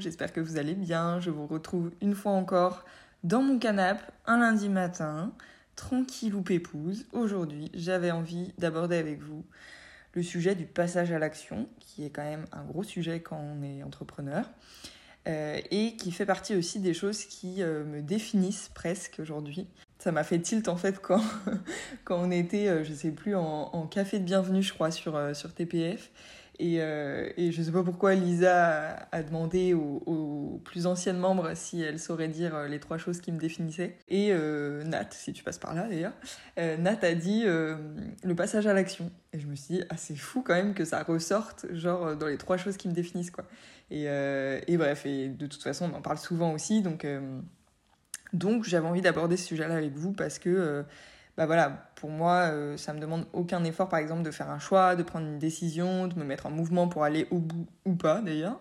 j'espère que vous allez bien. Je vous retrouve une fois encore dans mon canapé un lundi matin, tranquille ou pépouse. Aujourd'hui, j'avais envie d'aborder avec vous le sujet du passage à l'action, qui est quand même un gros sujet quand on est entrepreneur, euh, et qui fait partie aussi des choses qui euh, me définissent presque aujourd'hui. Ça m'a fait tilt en fait quand, quand on était, euh, je sais plus, en, café de bienvenue, je crois, sur, sur TPF. Et, et je sais pas pourquoi Lisa a, demandé aux, plus anciennes membres si elle saurait dire les trois choses qui me définissaient. Et Nat, si tu passes par là d'ailleurs, Nat a dit le passage à l'action. Et je me suis dit, ah, c'est fou quand même que ça ressorte, genre, dans les trois choses qui me définissent, quoi. Et, euh, bref, et de toute façon, on en parle souvent aussi. Donc, euh, donc j'avais envie d'aborder ce sujet-là avec vous parce que, euh, bah voilà, pour moi, ça me demande aucun effort, par exemple, de faire un choix, de prendre une décision, de me mettre en mouvement pour aller au bout ou pas, d'ailleurs.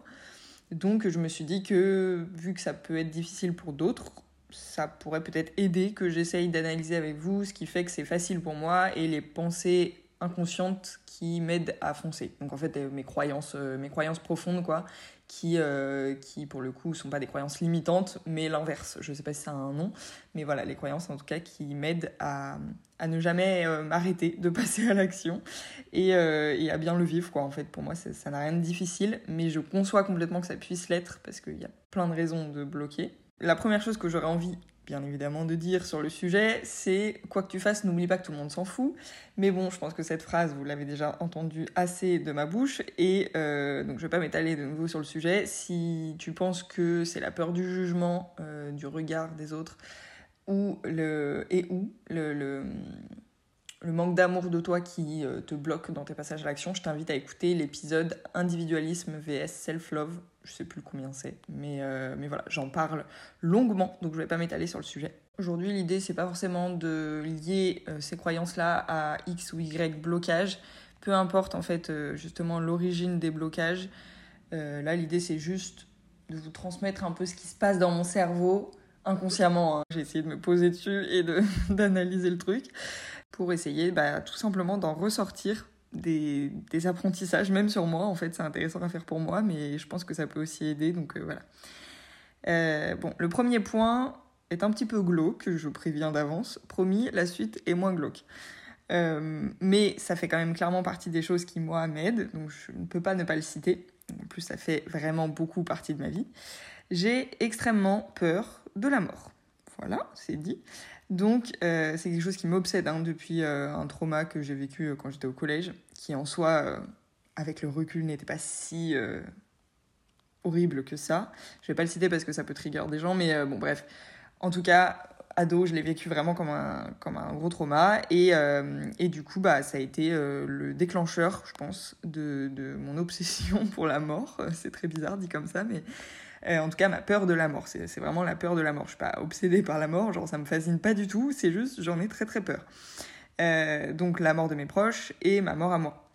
Donc, je me suis dit que, vu que ça peut être difficile pour d'autres, ça pourrait peut-être aider que j'essaye d'analyser avec vous ce qui fait que c'est facile pour moi et les pensées inconscientes qui m'aident à foncer. Donc en fait mes croyances, mes croyances profondes quoi, qui, euh, qui pour le coup sont pas des croyances limitantes, mais l'inverse. Je sais pas si ça a un nom, mais voilà, les croyances en tout cas qui m'aident à, à, ne jamais euh, m'arrêter de passer à l'action et, euh, et, à bien le vivre quoi. En fait, pour moi, ça n'a rien de difficile, mais je conçois complètement que ça puisse l'être parce qu'il y a plein de raisons de bloquer. La première chose que j'aurais envie bien évidemment de dire sur le sujet, c'est quoi que tu fasses, n'oublie pas que tout le monde s'en fout. Mais bon, je pense que cette phrase, vous l'avez déjà entendue assez de ma bouche, et euh, donc je vais pas m'étaler de nouveau sur le sujet. Si tu penses que c'est la peur du jugement, euh, du regard des autres, ou le et ou le, manque d'amour de toi qui euh, te bloque dans tes passages à l'action, je t'invite à écouter l'épisode Individualisme vs Self-Love. Je sais plus combien c'est, mais, euh, mais voilà, j'en parle longuement, donc je vais pas m'étaler sur le sujet. Aujourd'hui, l'idée, c'est pas forcément de lier euh, ces croyances-là à X ou Y blocage, peu importe en fait justement l'origine des blocages. là, l'idée, c'est juste de vous transmettre un peu ce qui se passe dans mon cerveau inconsciemment. Hein. J'ai essayé de me poser dessus et d'analyser le truc pour essayer bah, tout simplement d'en ressortir des, apprentissages, même sur moi. En fait, c'est intéressant à faire pour moi, mais je pense que ça peut aussi aider. Donc euh, voilà. Euh, bon, le premier point est un petit peu glauque, je préviens d'avance. Promis, la suite est moins glauque. Euh, mais ça fait quand même clairement partie des choses qui, moi, m'aident, donc je ne peux pas ne pas le citer. En plus, ça fait vraiment beaucoup partie de ma vie. J'ai extrêmement peur de la mort. Voilà, c'est dit. Donc, euh, c'est quelque chose qui m'obsède hein, depuis euh, un trauma que j'ai vécu euh, quand j'étais au collège, qui en soi, avec le recul, n'était pas si horrible que ça. Je vais pas le citer parce que ça peut trigger des gens, mais bon, bref. En tout cas, ado, je l'ai vécu vraiment comme un, comme un gros trauma. Et, et du coup, bah, ça a été le déclencheur, je pense, de, de mon obsession pour la mort. C'est très bizarre dit comme ça, mais euh, en tout cas, ma peur de la mort, c'est vraiment la peur de la mort. Je suis pas obsédée par la mort, genre ça me fascine pas du tout, c'est juste j'en ai très très peur. Euh, donc la mort de mes proches et ma mort à moi.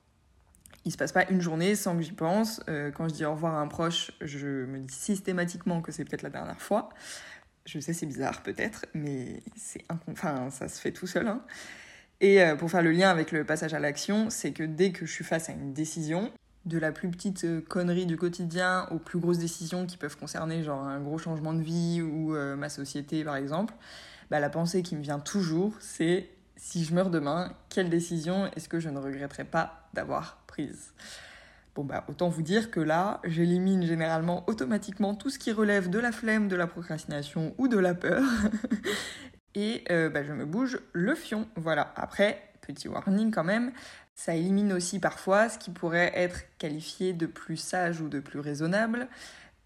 Il se passe pas une journée sans que j'y pense. Euh, quand je dis au revoir à un proche, je me dis systématiquement que c'est peut-être la dernière fois. Je sais, c'est bizarre peut-être, mais c'est enfin, ça se fait tout seul. Hein. Et pour faire le lien avec le passage à l'action, c'est que dès que je suis face à une décision, de la plus petite euh, connerie du quotidien aux plus grosses décisions qui peuvent concerner genre un gros changement de vie ou euh, ma société par exemple, bah, la pensée qui me vient toujours c'est si je meurs demain, quelle décision est-ce que je ne regretterai pas d'avoir prise? Bon bah autant vous dire que là, j'élimine généralement automatiquement tout ce qui relève de la flemme, de la procrastination ou de la peur. Et euh, bah, je me bouge le fion. Voilà. Après, petit warning quand même, ça élimine aussi parfois ce qui pourrait être qualifié de plus sage ou de plus raisonnable.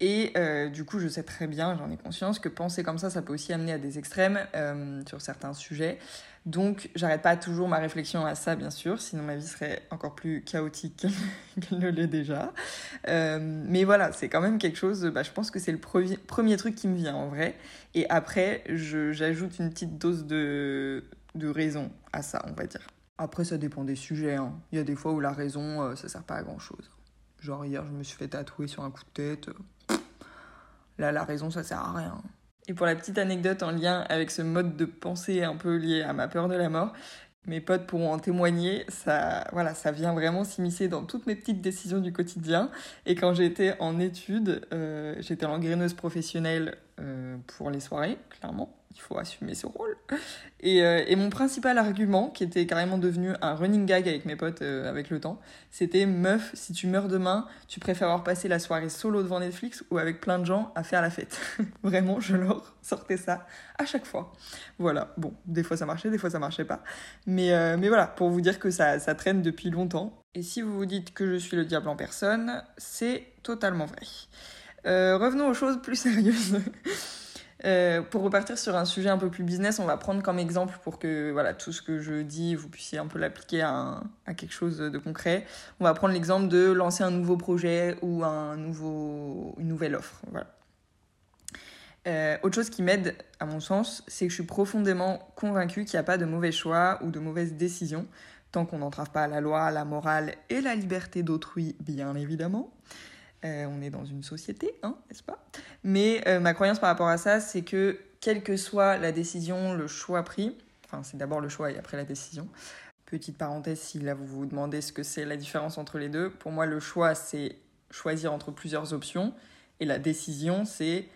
Et euh, du coup, je sais très bien, j'en ai conscience, que penser comme ça, ça peut aussi amener à des extrêmes euh, sur certains sujets. Donc, j'arrête pas toujours ma réflexion à ça, bien sûr, sinon ma vie serait encore plus chaotique qu'elle ne l'est déjà. Euh, mais voilà, c'est quand même quelque chose, bah, je pense que c'est le premier, truc qui me vient en vrai. Et après, j'ajoute une petite dose de, de raison à ça, on va dire. Après, ça dépend des sujets. Hein. Il y a des fois où la raison, euh, ça sert pas à grand chose. Genre, hier, je me suis fait tatouer sur un coup de tête. Là, la raison, ça sert à rien. Et pour la petite anecdote en lien avec ce mode de pensée un peu lié à ma peur de la mort, mes potes pourront en témoigner, ça, voilà, ça vient vraiment s'immiscer dans toutes mes petites décisions du quotidien. Et quand j'étais en études, euh, j'étais engraineuse professionnelle euh, pour les soirées, clairement il faut assumer ce rôle. Et, euh, et, mon principal argument, qui était carrément devenu un running gag avec mes potes euh, avec le temps, c'était meuf, si tu meurs demain, tu préfères avoir passé la soirée solo devant Netflix ou avec plein de gens à faire la fête? Vraiment, je leur sortais ça à chaque fois. Voilà, bon, des fois ça marchait, des fois ça marchait pas. Mais, mais voilà, pour vous dire que ça, ça traîne depuis longtemps. Et si vous vous dites que je suis le diable en personne, c'est totalement vrai. Revenons aux choses plus sérieuses. Euh, pour repartir sur un sujet un peu plus business, on va prendre comme exemple pour que voilà, tout ce que je dis, vous puissiez un peu l'appliquer à, à, quelque chose de concret. On va prendre l'exemple de lancer un nouveau projet ou un nouveau, une nouvelle offre. Voilà. Euh, autre chose qui m'aide, à mon sens, c'est que je suis profondément convaincue qu'il n'y a pas de mauvais choix ou de mauvaises décisions, tant qu'on n'entrave pas la loi, la morale et la liberté d'autrui, bien évidemment. Euh, on est dans une société, hein, n'est-ce pas? Mais euh, ma croyance par rapport à ça, c'est que quelle que soit la décision, le choix pris, enfin c'est d'abord le choix et après la décision. Petite parenthèse, si là vous vous demandez ce que c'est la différence entre les deux, pour moi le choix c'est choisir entre plusieurs options et la décision c'est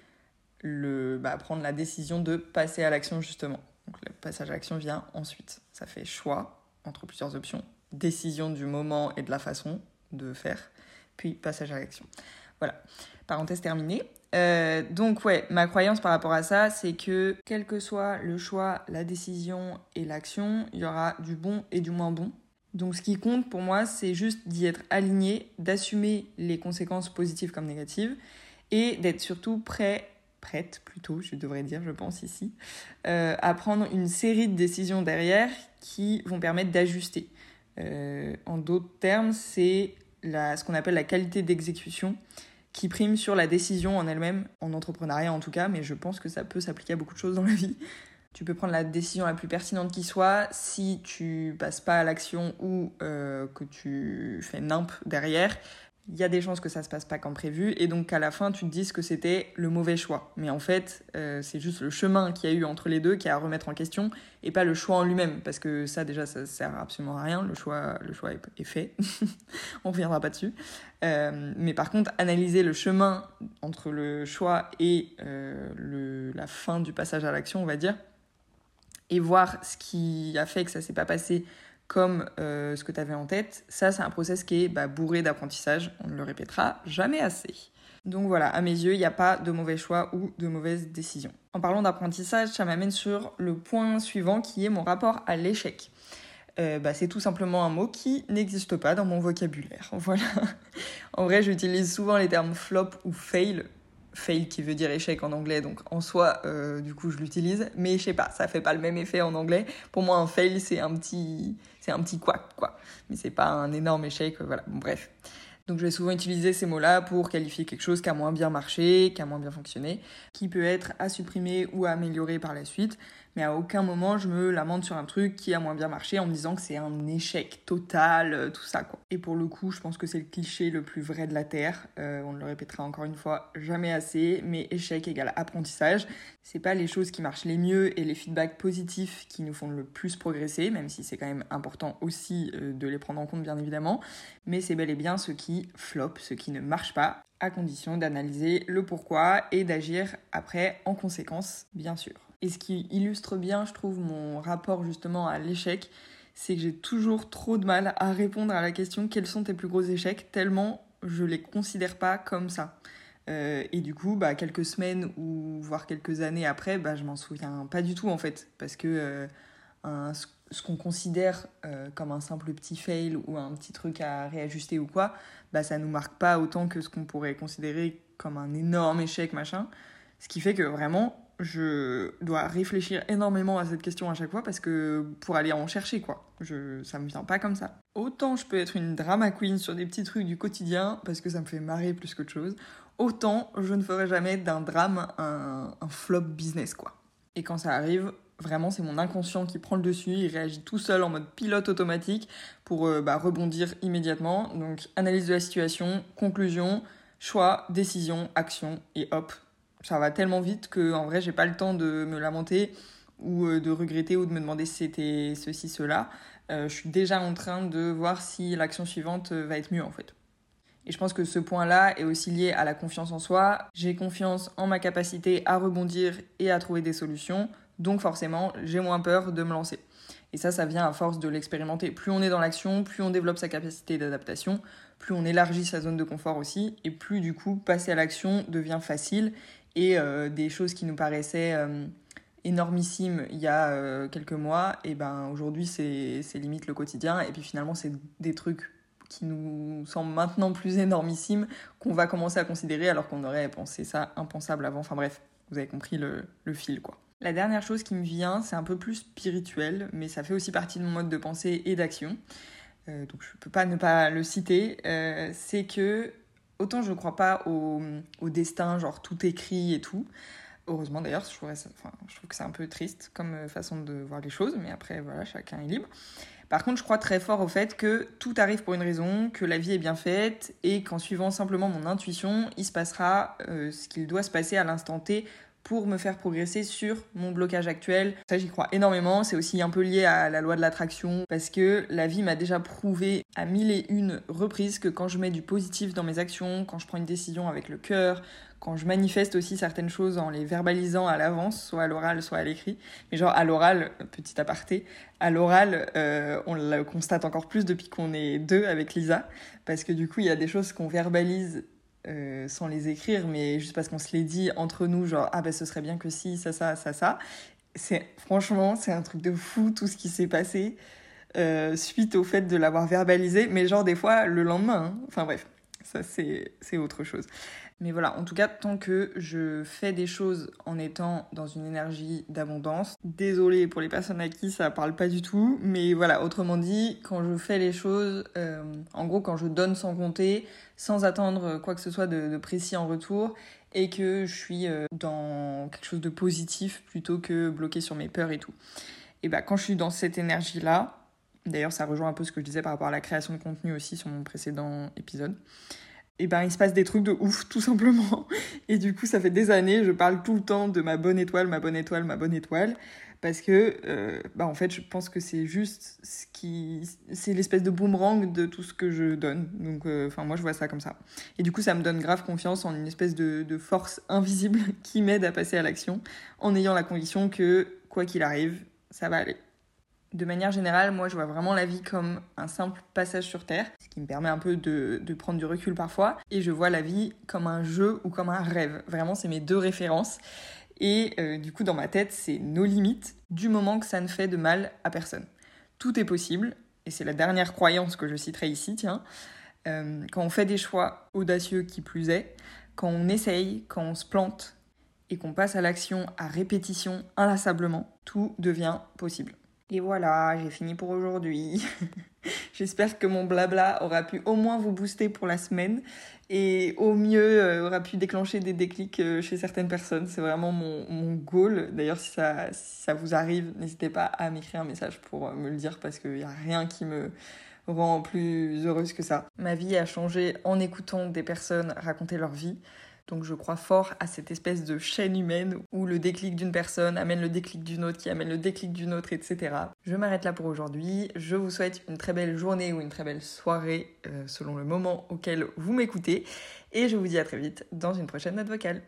le bah, prendre la décision de passer à l'action justement. Donc le passage à l'action vient ensuite. Ça fait choix entre plusieurs options, décision du moment et de la façon de faire puis passage à l'action. Voilà, parenthèse terminée. Euh, donc ouais, ma croyance par rapport à ça, c'est que quel que soit le choix, la décision et l'action, il y aura du bon et du moins bon. Donc ce qui compte pour moi, c'est juste d'y être aligné, d'assumer les conséquences positives comme négatives, et d'être surtout prêt, prête plutôt, je devrais dire, je pense ici, euh, à prendre une série de décisions derrière qui vont permettre d'ajuster. Euh, en d'autres termes, c'est ce qu'on appelle la qualité d'exécution qui prime sur la décision en elle-même, en entrepreneuriat en tout cas, mais je pense que ça peut s'appliquer à beaucoup de choses dans la vie. Tu peux prendre la décision la plus pertinente qui soit si tu passes pas à l'action ou euh, que tu fais nimp derrière il y a des chances que ça se passe pas comme prévu et donc qu'à la fin tu te dises que c'était le mauvais choix. Mais en fait, euh, c'est juste le chemin qu'il y a eu entre les deux qui a à remettre en question et pas le choix en lui-même parce que ça déjà ça sert absolument à rien. Le choix, le choix est, fait, on reviendra pas dessus. Euh, mais par contre, analyser le chemin entre le choix et euh, le, la fin du passage à l'action, on va dire, et voir ce qui a fait que ça s'est pas passé comme euh, ce que tu avais en tête, ça c'est un process qui est bah, bourré d'apprentissage, on ne le répétera jamais assez. Donc voilà, à mes yeux, il n'y a pas de mauvais choix ou de mauvaises décisions. En parlant d'apprentissage, ça m'amène sur le point suivant qui est mon rapport à l'échec. Euh, bah, c'est tout simplement un mot qui n'existe pas dans mon vocabulaire. Voilà. en vrai, j'utilise souvent les termes flop ou fail fail qui veut dire échec en anglais, donc en soi, euh, du coup, je l'utilise. Mais je sais pas, ça fait pas le même effet en anglais. Pour moi, un fail, c'est un petit, c'est un petit quoi, quoi. Mais c'est pas un énorme échec, voilà. Bon, bref. Donc je vais souvent utiliser ces mots-là pour qualifier quelque chose qui a moins bien marché, qui a moins bien fonctionné, qui peut être à supprimer ou à améliorer par la suite mais à aucun moment je me lamente sur un truc qui a moins bien marché en me disant que c'est un échec total, euh, tout ça quoi. Et pour le coup, je pense que c'est le cliché le plus vrai de la Terre. Euh, on le répétera encore une fois jamais assez, mais échec égale apprentissage. C'est pas les choses qui marchent les mieux et les feedbacks positifs qui nous font le plus progresser, même si c'est quand même important aussi euh, de les prendre en compte bien évidemment. Mais c'est bel et bien ce qui flop, ce qui ne marche pas, à condition d'analyser le pourquoi et d'agir après en conséquence, bien sûr. Et ce qui illustre bien, je trouve, mon rapport justement à l'échec, c'est que j'ai toujours trop de mal à répondre à la question quels sont tes plus gros échecs, tellement je les considère pas comme ça. Euh, et du coup, bah, quelques semaines ou voire quelques années après, bah, je m'en souviens pas du tout en fait. Parce que euh, ce qu'on considère euh, comme un simple petit fail ou un petit truc à réajuster ou quoi, bah, ça nous marque pas autant que ce qu'on pourrait considérer comme un énorme échec, machin. Ce qui fait que vraiment, je dois réfléchir énormément à cette question à chaque fois parce que pour aller en chercher quoi. Je, ça me vient pas comme ça. Autant je peux être une drama queen sur des petits trucs du quotidien parce que ça me fait marrer plus qu'autre chose. Autant je ne ferai jamais d'un drame un, flop business quoi. Et quand ça arrive, vraiment c'est mon inconscient qui prend le dessus, il réagit tout seul en mode pilote automatique pour euh, bah, rebondir immédiatement. Donc analyse de la situation, conclusion, choix, décision, action et hop, ça va tellement vite que en vrai j'ai pas le temps de me lamenter ou de regretter ou de me demander si c'était ceci, cela. je suis déjà en train de voir si l'action suivante va être mieux en fait. Et je pense que ce point-là est aussi lié à la confiance en soi. J'ai confiance en ma capacité à rebondir et à trouver des solutions. Donc forcément, j'ai moins peur de me lancer. Et ça, ça vient à force de l'expérimenter. Plus on est dans l'action, plus on développe sa capacité d'adaptation, plus on élargit sa zone de confort aussi, et plus du coup, passer à l'action devient facile. Et euh, des choses qui nous paraissaient euh, énormissimes il y a euh, quelques mois, et ben aujourd'hui, c'est limite le quotidien. Et puis finalement, c'est des trucs qui nous semblent maintenant plus énormissimes qu'on va commencer à considérer alors qu'on aurait pensé ça impensable avant. Enfin bref, vous avez compris le, le fil quoi. La dernière chose qui me vient, c'est un peu plus spirituel, mais ça fait aussi partie de mon mode de pensée et d'action. Donc je peux pas ne pas le citer. C'est que autant je crois pas au, destin, genre tout écrit et tout. Heureusement d'ailleurs, je, je trouve que c'est un peu triste comme euh, façon de voir les choses, mais après voilà, chacun est libre. Par contre, je crois très fort au fait que tout arrive pour une raison, que la vie est bien faite et qu'en suivant simplement mon intuition, il se passera euh, ce qu'il doit se passer à l'instant T pour me faire progresser sur mon blocage actuel. Ça, j'y crois énormément. C'est aussi un peu lié à la loi de l'attraction parce que la vie m'a déjà prouvé à mille et une reprises que quand je mets du positif dans mes actions, quand je prends une décision avec le cœur, quand je manifeste aussi certaines choses en les verbalisant à l'avance, soit à l'oral, soit à l'écrit. Mais genre à l'oral, petit aparté, à l'oral, euh, on le constate encore plus depuis qu'on est deux avec Lisa, parce que du coup, il y a des choses qu'on verbalise euh, sans les écrire, mais juste parce qu'on se les dit entre nous, genre ah ben ce serait bien que si, ça, ça, ça, ça. C'est franchement, c'est un truc de fou tout ce qui s'est passé euh, suite au fait de l'avoir verbalisé, mais genre des fois le lendemain. Hein. Enfin bref, ça c'est autre chose. Mais voilà, en tout cas, tant que je fais des choses en étant dans une énergie d'abondance, désolée pour les personnes à qui ça parle pas du tout, mais voilà, autrement dit, quand je fais les choses, euh, en gros, quand je donne sans compter, sans attendre quoi que ce soit de, précis en retour, et que je suis euh, dans quelque chose de positif plutôt que bloqué sur mes peurs et tout. Et bah, quand je suis dans cette énergie-là, d'ailleurs, ça rejoint un peu ce que je disais par rapport à la création de contenu aussi sur mon précédent épisode et ben il se passe des trucs de ouf tout simplement. Et du coup ça fait des années je parle tout le temps de ma bonne étoile ma bonne étoile ma bonne étoile. Parce que euh, bah en fait je pense que c'est juste ce qui c'est l'espèce de boomerang de tout ce que je donne. Donc euh, enfin moi je vois ça comme ça. Et du coup ça me donne grave confiance en une espèce de, de force invisible qui m'aide à passer à l'action en ayant la conviction que quoi qu'il arrive ça va aller. De manière générale, moi, je vois vraiment la vie comme un simple passage sur Terre, qui me permet un peu de, prendre du recul parfois. Et je vois la vie comme un jeu ou comme un rêve. Vraiment, c'est mes deux références. Et euh, du coup, dans ma tête, c'est nos limites, du moment que ça ne fait de mal à personne. Tout est possible, et c'est la dernière croyance que je citerai ici, tiens. Euh, quand on fait des choix audacieux qui plus est, quand on essaye, quand on se plante, et qu'on passe à l'action à répétition inlassablement, tout devient possible. Et voilà, j'ai fini pour aujourd'hui. J'espère que mon blabla aura pu au moins vous booster pour la semaine et au mieux euh, aura pu déclencher des déclics euh, chez certaines personnes. C'est vraiment mon, mon goal. D'ailleurs, si ça, vous arrive, n'hésitez pas à m'écrire un message pour euh, me le dire parce qu'il n'y a rien qui me rend plus heureuse que ça. Ma vie a changé en écoutant des personnes raconter leur vie. Donc je crois fort à cette espèce de chaîne humaine où le déclic d'une personne amène le déclic d'une autre, qui amène le déclic d'une autre, etc. Je m'arrête là pour aujourd'hui. Je vous souhaite une très belle journée ou une très belle soirée euh, selon le moment auquel vous m'écoutez. Et je vous dis à très vite dans une prochaine note vocale.